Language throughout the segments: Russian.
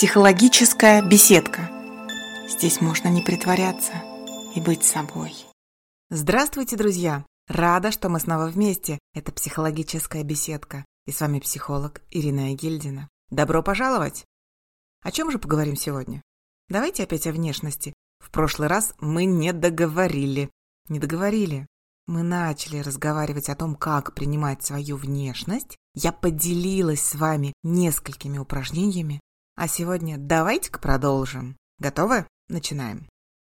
Психологическая беседка. Здесь можно не притворяться и быть собой. Здравствуйте, друзья! Рада, что мы снова вместе. Это психологическая беседка. И с вами психолог Ирина Егельдина. Добро пожаловать! О чем же поговорим сегодня? Давайте опять о внешности. В прошлый раз мы не договорили. Не договорили. Мы начали разговаривать о том, как принимать свою внешность. Я поделилась с вами несколькими упражнениями, а сегодня давайте-ка продолжим. Готовы? Начинаем.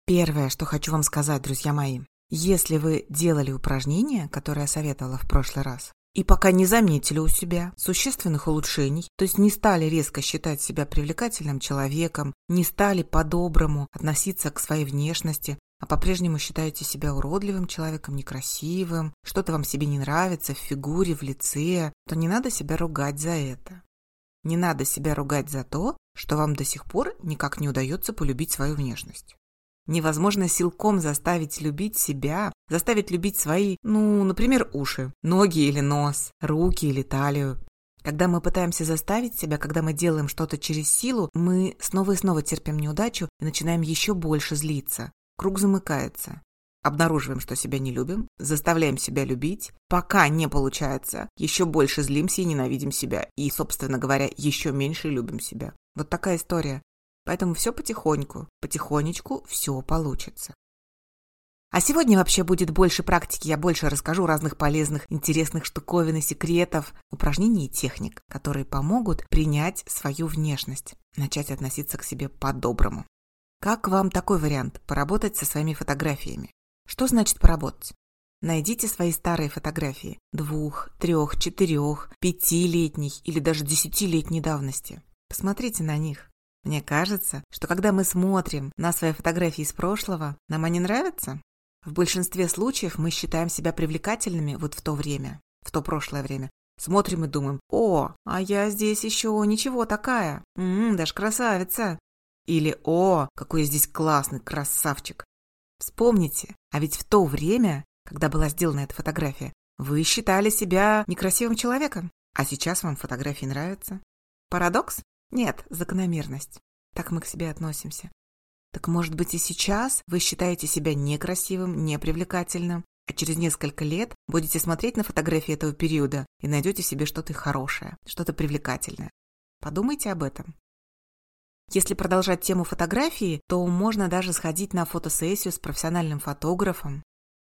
Первое, что хочу вам сказать, друзья мои. Если вы делали упражнения, которые я советовала в прошлый раз, и пока не заметили у себя существенных улучшений, то есть не стали резко считать себя привлекательным человеком, не стали по-доброму относиться к своей внешности, а по-прежнему считаете себя уродливым человеком, некрасивым, что-то вам себе не нравится в фигуре, в лице, то не надо себя ругать за это. Не надо себя ругать за то, что вам до сих пор никак не удается полюбить свою внешность. Невозможно силком заставить любить себя, заставить любить свои, ну, например, уши, ноги или нос, руки или талию. Когда мы пытаемся заставить себя, когда мы делаем что-то через силу, мы снова и снова терпим неудачу и начинаем еще больше злиться. Круг замыкается обнаруживаем, что себя не любим, заставляем себя любить, пока не получается, еще больше злимся и ненавидим себя, и, собственно говоря, еще меньше любим себя. Вот такая история. Поэтому все потихоньку, потихонечку все получится. А сегодня вообще будет больше практики, я больше расскажу разных полезных, интересных штуковин и секретов, упражнений и техник, которые помогут принять свою внешность, начать относиться к себе по-доброму. Как вам такой вариант – поработать со своими фотографиями? Что значит поработать? Найдите свои старые фотографии двух, трех, четырех, пятилетней или даже десятилетней давности. Посмотрите на них. Мне кажется, что когда мы смотрим на свои фотографии из прошлого, нам они нравятся? В большинстве случаев мы считаем себя привлекательными вот в то время, в то прошлое время. Смотрим и думаем, о, а я здесь еще ничего такая, м-м, даже красавица. Или, о, какой я здесь классный красавчик. Вспомните, а ведь в то время, когда была сделана эта фотография, вы считали себя некрасивым человеком, а сейчас вам фотографии нравятся. Парадокс? Нет, закономерность. Так мы к себе относимся. Так может быть и сейчас вы считаете себя некрасивым, непривлекательным, а через несколько лет будете смотреть на фотографии этого периода и найдете в себе что-то хорошее, что-то привлекательное. Подумайте об этом. Если продолжать тему фотографии, то можно даже сходить на фотосессию с профессиональным фотографом,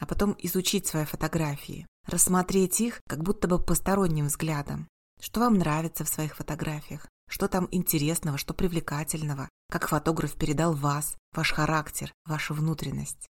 а потом изучить свои фотографии, рассмотреть их как будто бы посторонним взглядом. Что вам нравится в своих фотографиях? Что там интересного, что привлекательного? Как фотограф передал вас, ваш характер, вашу внутренность?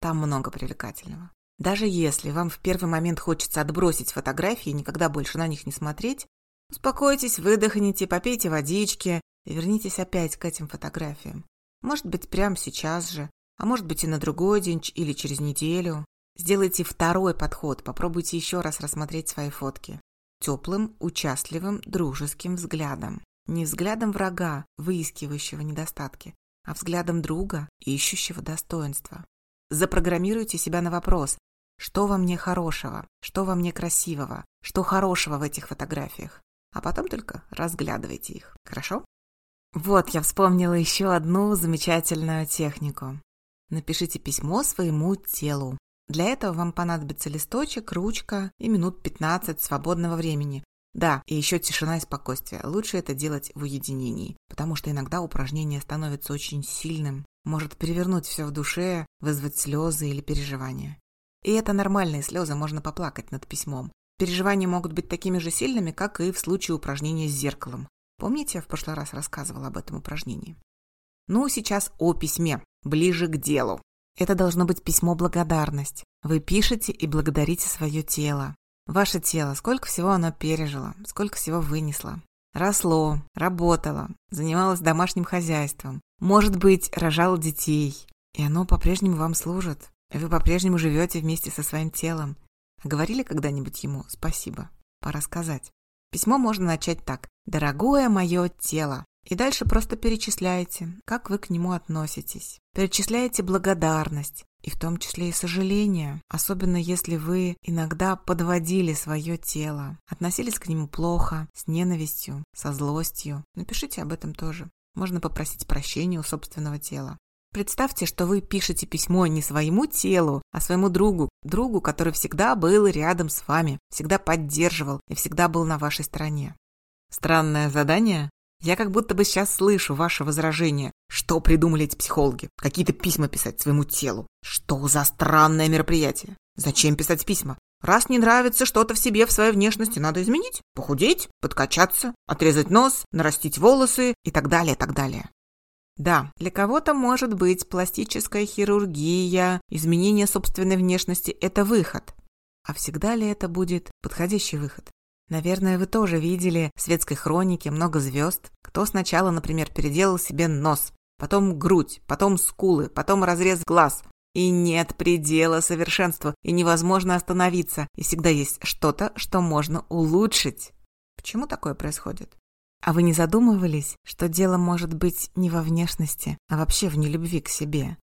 Там много привлекательного. Даже если вам в первый момент хочется отбросить фотографии и никогда больше на них не смотреть, успокойтесь, выдохните, попейте водички, и вернитесь опять к этим фотографиям. Может быть, прямо сейчас же, а может быть и на другой день или через неделю. Сделайте второй подход, попробуйте еще раз рассмотреть свои фотки. Теплым, участливым, дружеским взглядом. Не взглядом врага, выискивающего недостатки, а взглядом друга, ищущего достоинства. Запрограммируйте себя на вопрос, что во мне хорошего, что во мне красивого, что хорошего в этих фотографиях, а потом только разглядывайте их. Хорошо? Вот, я вспомнила еще одну замечательную технику. Напишите письмо своему телу. Для этого вам понадобится листочек, ручка и минут 15 свободного времени. Да, и еще тишина и спокойствие. Лучше это делать в уединении, потому что иногда упражнение становится очень сильным, может перевернуть все в душе, вызвать слезы или переживания. И это нормальные слезы, можно поплакать над письмом. Переживания могут быть такими же сильными, как и в случае упражнения с зеркалом. Помните, я в прошлый раз рассказывала об этом упражнении? Ну, сейчас о письме, ближе к делу. Это должно быть письмо благодарность. Вы пишете и благодарите свое тело. Ваше тело, сколько всего оно пережило, сколько всего вынесло. Росло, работало, занималось домашним хозяйством. Может быть, рожало детей. И оно по-прежнему вам служит. И вы по-прежнему живете вместе со своим телом. Говорили когда-нибудь ему «спасибо»? Пора сказать. Письмо можно начать так. «Дорогое мое тело». И дальше просто перечисляете, как вы к нему относитесь. Перечисляете благодарность, и в том числе и сожаление, особенно если вы иногда подводили свое тело, относились к нему плохо, с ненавистью, со злостью. Напишите об этом тоже. Можно попросить прощения у собственного тела. Представьте, что вы пишете письмо не своему телу, а своему другу, другу, который всегда был рядом с вами, всегда поддерживал и всегда был на вашей стороне. Странное задание? Я как будто бы сейчас слышу ваше возражение. Что придумали эти психологи? Какие-то письма писать своему телу? Что за странное мероприятие? Зачем писать письма? Раз не нравится что-то в себе, в своей внешности, надо изменить, похудеть, подкачаться, отрезать нос, нарастить волосы и так далее, так далее. Да, для кого-то может быть пластическая хирургия, изменение собственной внешности – это выход. А всегда ли это будет подходящий выход? Наверное, вы тоже видели в светской хронике много звезд, кто сначала, например, переделал себе нос, потом грудь, потом скулы, потом разрез глаз. И нет предела совершенства, и невозможно остановиться, и всегда есть что-то, что можно улучшить. Почему такое происходит? А вы не задумывались, что дело может быть не во внешности, а вообще в нелюбви к себе?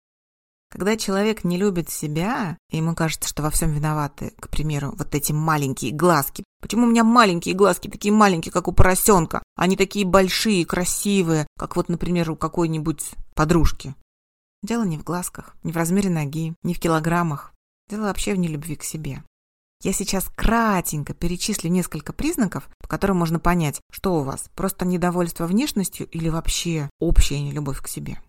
Когда человек не любит себя, и ему кажется, что во всем виноваты, к примеру, вот эти маленькие глазки. Почему у меня маленькие глазки такие маленькие, как у поросенка? Они такие большие, красивые, как вот, например, у какой-нибудь подружки. Дело не в глазках, не в размере ноги, не в килограммах. Дело вообще в нелюбви к себе. Я сейчас кратенько перечислю несколько признаков, по которым можно понять, что у вас, просто недовольство внешностью или вообще общая нелюбовь к себе.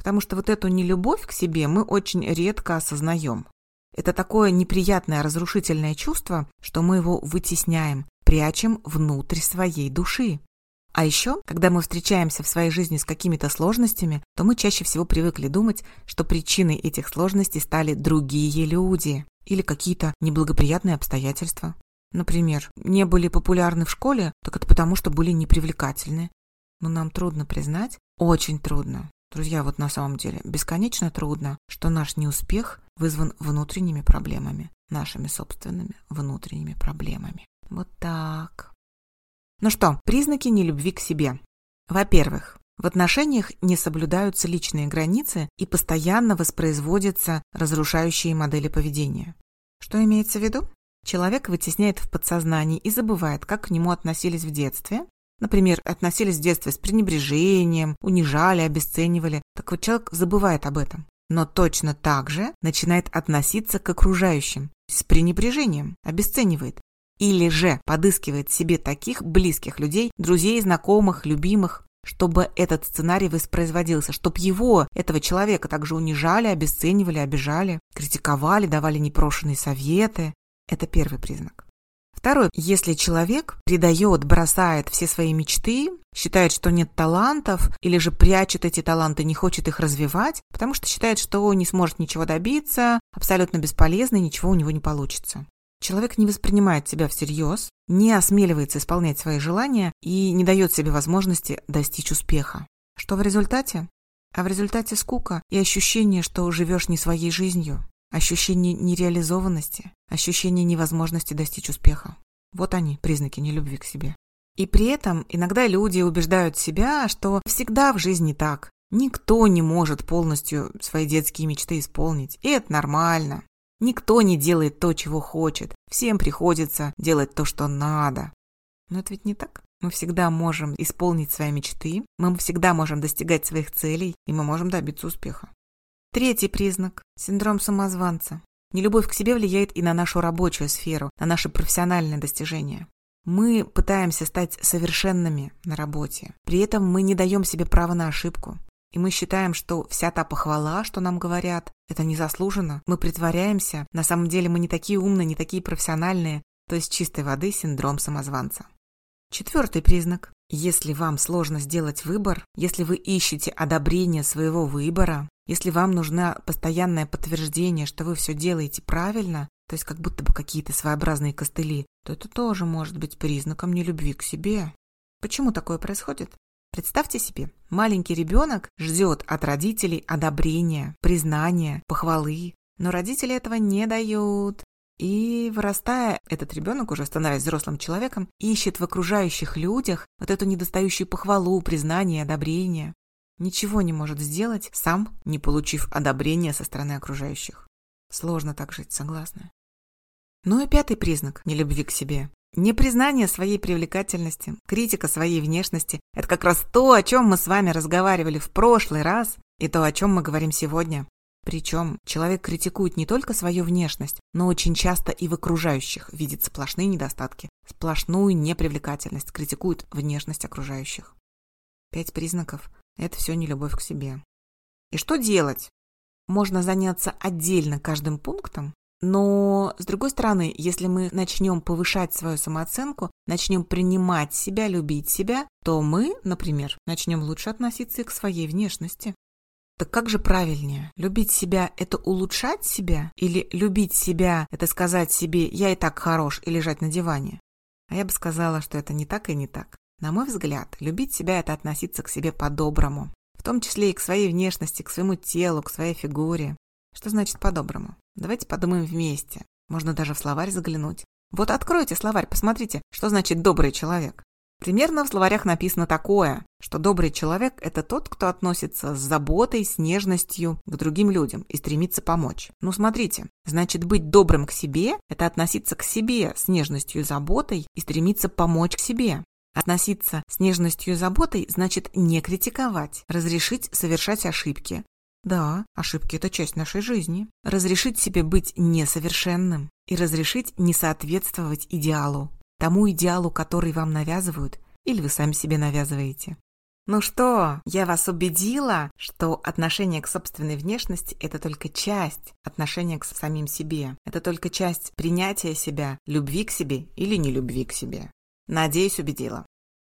Потому что вот эту нелюбовь к себе мы очень редко осознаем. Это такое неприятное разрушительное чувство, что мы его вытесняем, прячем внутрь своей души. А еще, когда мы встречаемся в своей жизни с какими-то сложностями, то мы чаще всего привыкли думать, что причиной этих сложностей стали другие люди или какие-то неблагоприятные обстоятельства. Например, не были популярны в школе, так это потому, что были непривлекательны. Но нам трудно признать, очень трудно, Друзья, вот на самом деле бесконечно трудно, что наш неуспех вызван внутренними проблемами, нашими собственными внутренними проблемами. Вот так. Ну что, признаки нелюбви к себе. Во-первых, в отношениях не соблюдаются личные границы и постоянно воспроизводятся разрушающие модели поведения. Что имеется в виду? Человек вытесняет в подсознании и забывает, как к нему относились в детстве, Например, относились в детстве с пренебрежением, унижали, обесценивали. Так вот человек забывает об этом. Но точно так же начинает относиться к окружающим с пренебрежением, обесценивает. Или же подыскивает себе таких близких людей, друзей, знакомых, любимых, чтобы этот сценарий воспроизводился, чтобы его, этого человека, также унижали, обесценивали, обижали, критиковали, давали непрошенные советы. Это первый признак. Второй, если человек предает, бросает все свои мечты, считает, что нет талантов, или же прячет эти таланты, не хочет их развивать, потому что считает, что не сможет ничего добиться, абсолютно бесполезно и ничего у него не получится. Человек не воспринимает себя всерьез, не осмеливается исполнять свои желания и не дает себе возможности достичь успеха. Что в результате? А в результате скука и ощущение, что живешь не своей жизнью, ощущение нереализованности, ощущение невозможности достичь успеха. Вот они, признаки нелюбви к себе. И при этом иногда люди убеждают себя, что всегда в жизни так. Никто не может полностью свои детские мечты исполнить, и это нормально. Никто не делает то, чего хочет. Всем приходится делать то, что надо. Но это ведь не так. Мы всегда можем исполнить свои мечты, мы всегда можем достигать своих целей, и мы можем добиться успеха. Третий признак – синдром самозванца. Нелюбовь к себе влияет и на нашу рабочую сферу, на наши профессиональные достижения. Мы пытаемся стать совершенными на работе. При этом мы не даем себе права на ошибку. И мы считаем, что вся та похвала, что нам говорят, это незаслуженно. Мы притворяемся. На самом деле мы не такие умные, не такие профессиональные. То есть чистой воды синдром самозванца. Четвертый признак. Если вам сложно сделать выбор, если вы ищете одобрение своего выбора, если вам нужно постоянное подтверждение, что вы все делаете правильно, то есть как будто бы какие-то своеобразные костыли, то это тоже может быть признаком нелюбви к себе. Почему такое происходит? Представьте себе, маленький ребенок ждет от родителей одобрения, признания, похвалы, но родители этого не дают. И вырастая, этот ребенок, уже становясь взрослым человеком, ищет в окружающих людях вот эту недостающую похвалу, признание, одобрение ничего не может сделать, сам не получив одобрения со стороны окружающих. Сложно так жить, согласна? Ну и пятый признак нелюбви к себе Непризнание своей привлекательности, критика своей внешности – это как раз то, о чем мы с вами разговаривали в прошлый раз, и то, о чем мы говорим сегодня. Причем человек критикует не только свою внешность, но очень часто и в окружающих видит сплошные недостатки, сплошную непривлекательность, критикует внешность окружающих. Пять признаков – это все не любовь к себе. И что делать? Можно заняться отдельно каждым пунктом, но, с другой стороны, если мы начнем повышать свою самооценку, начнем принимать себя, любить себя, то мы, например, начнем лучше относиться и к своей внешности. Так как же правильнее? Любить себя – это улучшать себя? Или любить себя – это сказать себе «я и так хорош» и лежать на диване? А я бы сказала, что это не так и не так. На мой взгляд, любить себя – это относиться к себе по-доброму. В том числе и к своей внешности, к своему телу, к своей фигуре. Что значит по-доброму? Давайте подумаем вместе. Можно даже в словарь заглянуть. Вот откройте словарь, посмотрите, что значит «добрый человек». Примерно в словарях написано такое, что добрый человек – это тот, кто относится с заботой, с нежностью к другим людям и стремится помочь. Ну, смотрите, значит, быть добрым к себе – это относиться к себе с нежностью и заботой и стремиться помочь к себе. Относиться с нежностью и заботой значит не критиковать, разрешить совершать ошибки. Да, ошибки – это часть нашей жизни. Разрешить себе быть несовершенным и разрешить не соответствовать идеалу, тому идеалу, который вам навязывают или вы сами себе навязываете. Ну что, я вас убедила, что отношение к собственной внешности – это только часть отношения к самим себе. Это только часть принятия себя, любви к себе или нелюбви к себе. Надеюсь, убедила.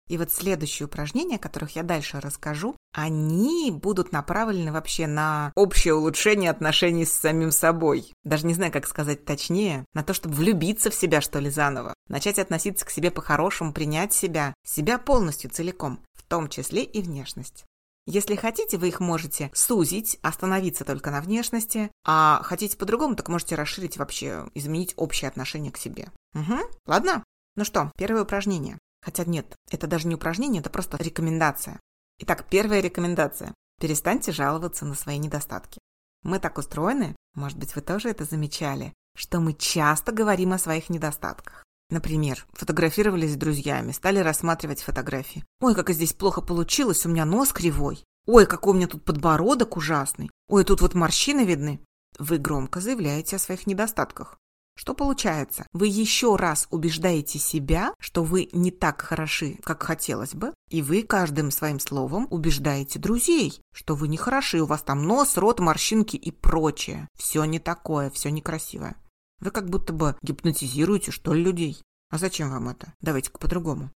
И вот следующие упражнения, о которых я дальше расскажу, они будут направлены вообще на общее улучшение отношений с самим собой. Даже не знаю, как сказать точнее, на то, чтобы влюбиться в себя, что ли, заново. Начать относиться к себе по-хорошему, принять себя, себя полностью целиком, в том числе и внешность. Если хотите, вы их можете сузить, остановиться только на внешности, а хотите по-другому, так можете расширить вообще, изменить общее отношение к себе. Угу, ладно? Ну что, первое упражнение. Хотя нет, это даже не упражнение, это просто рекомендация. Итак, первая рекомендация. Перестаньте жаловаться на свои недостатки. Мы так устроены, может быть, вы тоже это замечали, что мы часто говорим о своих недостатках. Например, фотографировались с друзьями, стали рассматривать фотографии. Ой, как здесь плохо получилось, у меня нос кривой. Ой, какой у меня тут подбородок ужасный. Ой, тут вот морщины видны. Вы громко заявляете о своих недостатках. Что получается? Вы еще раз убеждаете себя, что вы не так хороши, как хотелось бы, и вы каждым своим словом убеждаете друзей, что вы не хороши, у вас там нос, рот, морщинки и прочее. Все не такое, все некрасивое. Вы как будто бы гипнотизируете, что ли, людей. А зачем вам это? Давайте-ка по-другому.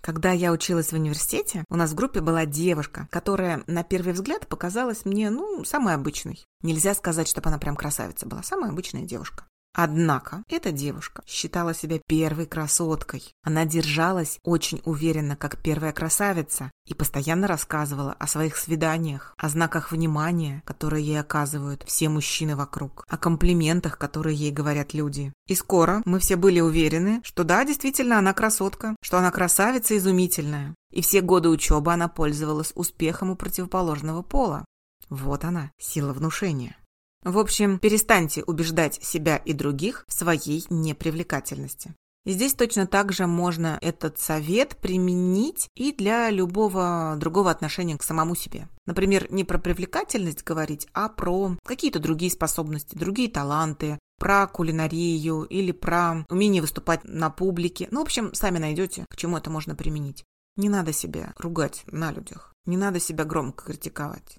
Когда я училась в университете, у нас в группе была девушка, которая на первый взгляд показалась мне, ну, самой обычной. Нельзя сказать, чтобы она прям красавица была. Самая обычная девушка. Однако эта девушка считала себя первой красоткой. Она держалась очень уверенно, как первая красавица, и постоянно рассказывала о своих свиданиях, о знаках внимания, которые ей оказывают все мужчины вокруг, о комплиментах, которые ей говорят люди. И скоро мы все были уверены, что да, действительно, она красотка, что она красавица изумительная. И все годы учебы она пользовалась успехом у противоположного пола. Вот она, сила внушения. В общем, перестаньте убеждать себя и других в своей непривлекательности. Здесь точно так же можно этот совет применить и для любого другого отношения к самому себе. Например, не про привлекательность говорить, а про какие-то другие способности, другие таланты, про кулинарию или про умение выступать на публике. Ну, в общем, сами найдете, к чему это можно применить. Не надо себя ругать на людях, не надо себя громко критиковать.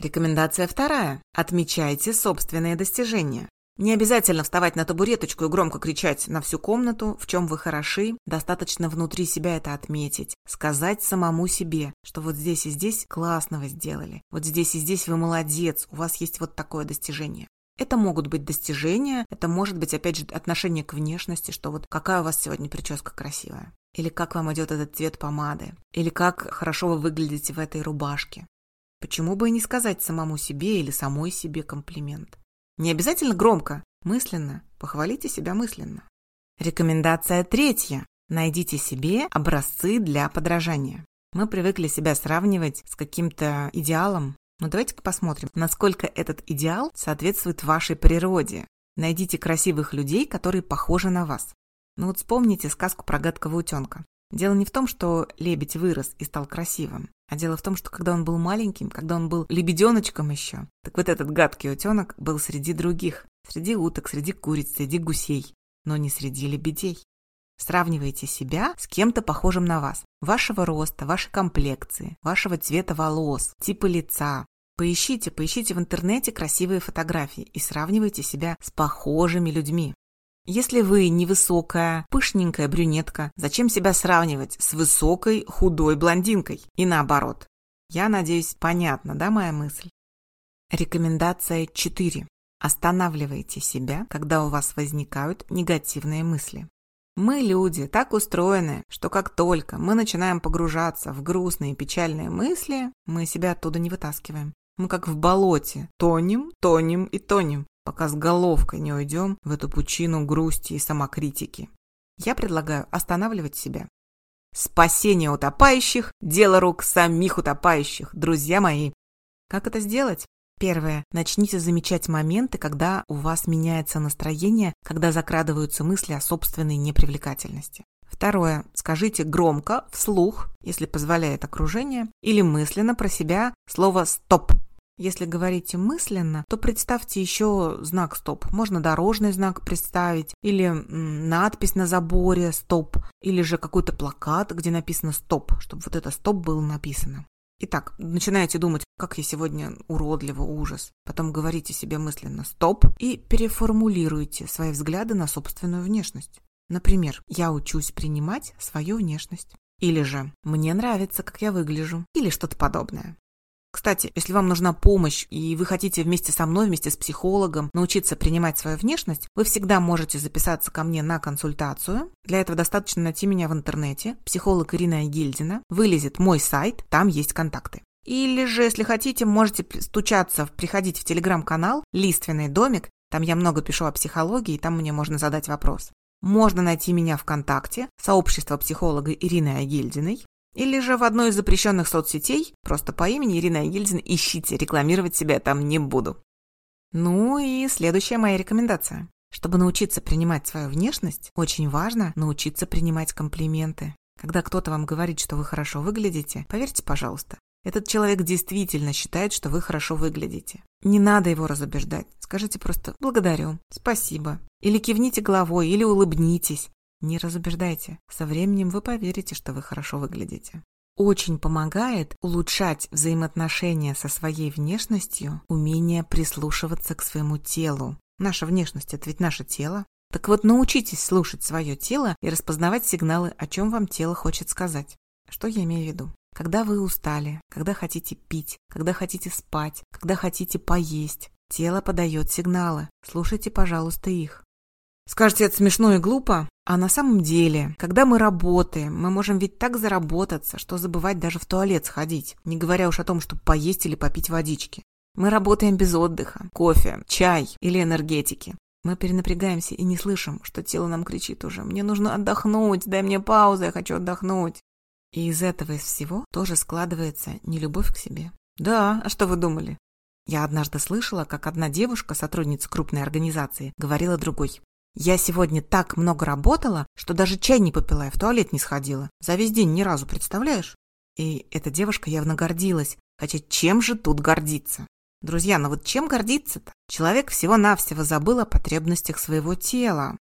Рекомендация вторая. Отмечайте собственные достижения. Не обязательно вставать на табуреточку и громко кричать на всю комнату, в чем вы хороши, достаточно внутри себя это отметить, сказать самому себе, что вот здесь и здесь классно вы сделали, вот здесь и здесь вы молодец, у вас есть вот такое достижение. Это могут быть достижения, это может быть, опять же, отношение к внешности, что вот какая у вас сегодня прическа красивая. Или как вам идет этот цвет помады. Или как хорошо вы выглядите в этой рубашке. Почему бы и не сказать самому себе или самой себе комплимент? Не обязательно громко, мысленно. Похвалите себя мысленно. Рекомендация третья. Найдите себе образцы для подражания. Мы привыкли себя сравнивать с каким-то идеалом. Но давайте-ка посмотрим, насколько этот идеал соответствует вашей природе. Найдите красивых людей, которые похожи на вас. Ну вот вспомните сказку про гадкого утенка. Дело не в том, что лебедь вырос и стал красивым, а дело в том, что когда он был маленьким, когда он был лебеденочком еще, так вот этот гадкий утенок был среди других, среди уток, среди куриц, среди гусей, но не среди лебедей. Сравнивайте себя с кем-то похожим на вас. Вашего роста, вашей комплекции, вашего цвета волос, типа лица. Поищите, поищите в интернете красивые фотографии и сравнивайте себя с похожими людьми. Если вы невысокая, пышненькая брюнетка, зачем себя сравнивать с высокой, худой блондинкой? И наоборот. Я надеюсь, понятна, да, моя мысль? Рекомендация 4. Останавливайте себя, когда у вас возникают негативные мысли. Мы, люди, так устроены, что как только мы начинаем погружаться в грустные и печальные мысли, мы себя оттуда не вытаскиваем. Мы как в болоте, тонем, тонем и тонем, пока с головкой не уйдем в эту пучину грусти и самокритики. Я предлагаю останавливать себя. Спасение утопающих – дело рук самих утопающих, друзья мои. Как это сделать? Первое. Начните замечать моменты, когда у вас меняется настроение, когда закрадываются мысли о собственной непривлекательности. Второе. Скажите громко, вслух, если позволяет окружение, или мысленно про себя слово «стоп». Если говорите мысленно, то представьте еще знак «стоп». Можно дорожный знак представить, или надпись на заборе «стоп», или же какой-то плакат, где написано «стоп», чтобы вот это «стоп» было написано. Итак, начинаете думать, как я сегодня уродливо, ужас. Потом говорите себе мысленно «стоп» и переформулируйте свои взгляды на собственную внешность. Например, «я учусь принимать свою внешность». Или же «мне нравится, как я выгляжу». Или что-то подобное. Кстати, если вам нужна помощь, и вы хотите вместе со мной, вместе с психологом научиться принимать свою внешность, вы всегда можете записаться ко мне на консультацию. Для этого достаточно найти меня в интернете. Психолог Ирина Гильдина. Вылезет мой сайт, там есть контакты. Или же, если хотите, можете стучаться, приходить в телеграм-канал «Лиственный домик». Там я много пишу о психологии, и там мне можно задать вопрос. Можно найти меня ВКонтакте, сообщество психолога Ирины Агильдиной. Или же в одной из запрещенных соцсетей, просто по имени Ирина Егельдин, ищите, рекламировать себя там не буду. Ну и следующая моя рекомендация. Чтобы научиться принимать свою внешность, очень важно научиться принимать комплименты. Когда кто-то вам говорит, что вы хорошо выглядите, поверьте, пожалуйста, этот человек действительно считает, что вы хорошо выглядите. Не надо его разубеждать. Скажите просто «благодарю», «спасибо». Или кивните головой, или улыбнитесь. Не разубеждайте. Со временем вы поверите, что вы хорошо выглядите. Очень помогает улучшать взаимоотношения со своей внешностью, умение прислушиваться к своему телу. Наша внешность – это ведь наше тело. Так вот, научитесь слушать свое тело и распознавать сигналы, о чем вам тело хочет сказать. Что я имею в виду? Когда вы устали, когда хотите пить, когда хотите спать, когда хотите поесть, тело подает сигналы. Слушайте, пожалуйста, их. Скажете, это смешно и глупо, а на самом деле, когда мы работаем, мы можем ведь так заработаться, что забывать даже в туалет сходить, не говоря уж о том, чтобы поесть или попить водички. Мы работаем без отдыха, кофе, чай или энергетики. Мы перенапрягаемся и не слышим, что тело нам кричит уже «Мне нужно отдохнуть, дай мне паузу, я хочу отдохнуть». И из этого из всего тоже складывается нелюбовь к себе. Да, а что вы думали? Я однажды слышала, как одна девушка, сотрудница крупной организации, говорила другой. Я сегодня так много работала, что даже чай не попила и в туалет не сходила. За весь день ни разу, представляешь? И эта девушка явно гордилась. Хотя чем же тут гордиться? Друзья, ну вот чем гордиться-то? Человек всего-навсего забыл о потребностях своего тела.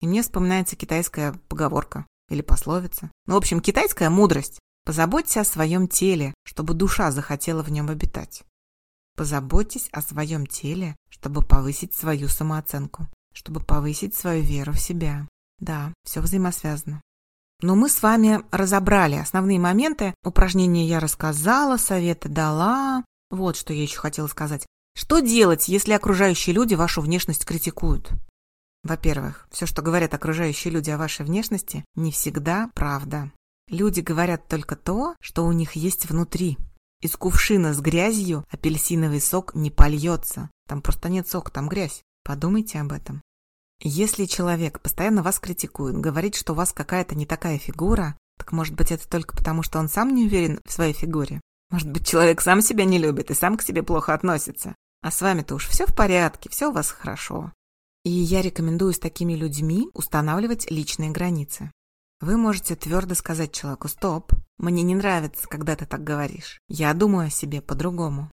И мне вспоминается китайская поговорка или пословица. Ну, в общем, китайская мудрость. Позаботься о своем теле, чтобы душа захотела в нем обитать. Позаботьтесь о своем теле, чтобы повысить свою самооценку чтобы повысить свою веру в себя. Да, все взаимосвязано. Но мы с вами разобрали основные моменты. Упражнения я рассказала, советы дала. Вот что я еще хотела сказать. Что делать, если окружающие люди вашу внешность критикуют? Во-первых, все, что говорят окружающие люди о вашей внешности, не всегда правда. Люди говорят только то, что у них есть внутри. Из кувшина с грязью апельсиновый сок не польется. Там просто нет сока, там грязь. Подумайте об этом. Если человек постоянно вас критикует, говорит, что у вас какая-то не такая фигура, так может быть это только потому, что он сам не уверен в своей фигуре? Может быть, человек сам себя не любит и сам к себе плохо относится? А с вами-то уж все в порядке, все у вас хорошо. И я рекомендую с такими людьми устанавливать личные границы. Вы можете твердо сказать человеку «Стоп, мне не нравится, когда ты так говоришь. Я думаю о себе по-другому».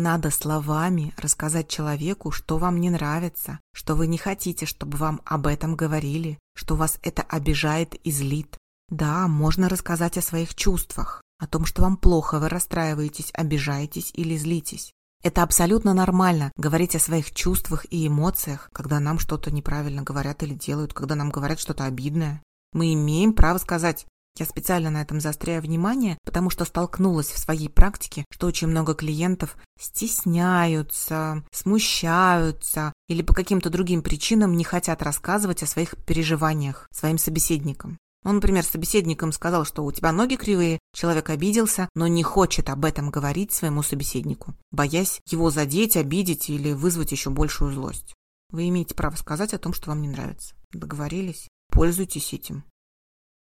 Надо словами рассказать человеку, что вам не нравится, что вы не хотите, чтобы вам об этом говорили, что вас это обижает и злит. Да, можно рассказать о своих чувствах, о том, что вам плохо, вы расстраиваетесь, обижаетесь или злитесь. Это абсолютно нормально говорить о своих чувствах и эмоциях, когда нам что-то неправильно говорят или делают, когда нам говорят что-то обидное. Мы имеем право сказать я специально на этом заостряю внимание, потому что столкнулась в своей практике, что очень много клиентов стесняются, смущаются или по каким-то другим причинам не хотят рассказывать о своих переживаниях своим собеседникам. Он, например, собеседникам сказал, что у тебя ноги кривые, человек обиделся, но не хочет об этом говорить своему собеседнику, боясь его задеть, обидеть или вызвать еще большую злость. Вы имеете право сказать о том, что вам не нравится. Договорились? Пользуйтесь этим.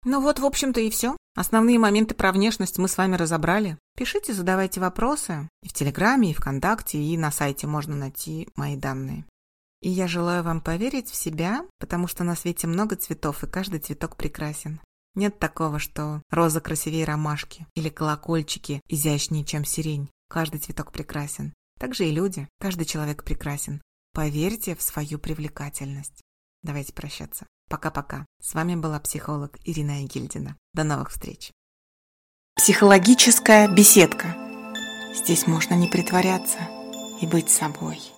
Ну вот, в общем-то, и все. Основные моменты про внешность мы с вами разобрали. Пишите, задавайте вопросы. И в Телеграме, и ВКонтакте, и на сайте можно найти мои данные. И я желаю вам поверить в себя, потому что на свете много цветов, и каждый цветок прекрасен. Нет такого, что роза красивее ромашки или колокольчики изящнее, чем сирень. Каждый цветок прекрасен. Так же и люди. Каждый человек прекрасен. Поверьте в свою привлекательность. Давайте прощаться. Пока-пока. С вами была психолог Ирина Егильдина. До новых встреч. Психологическая беседка. Здесь можно не притворяться и быть собой.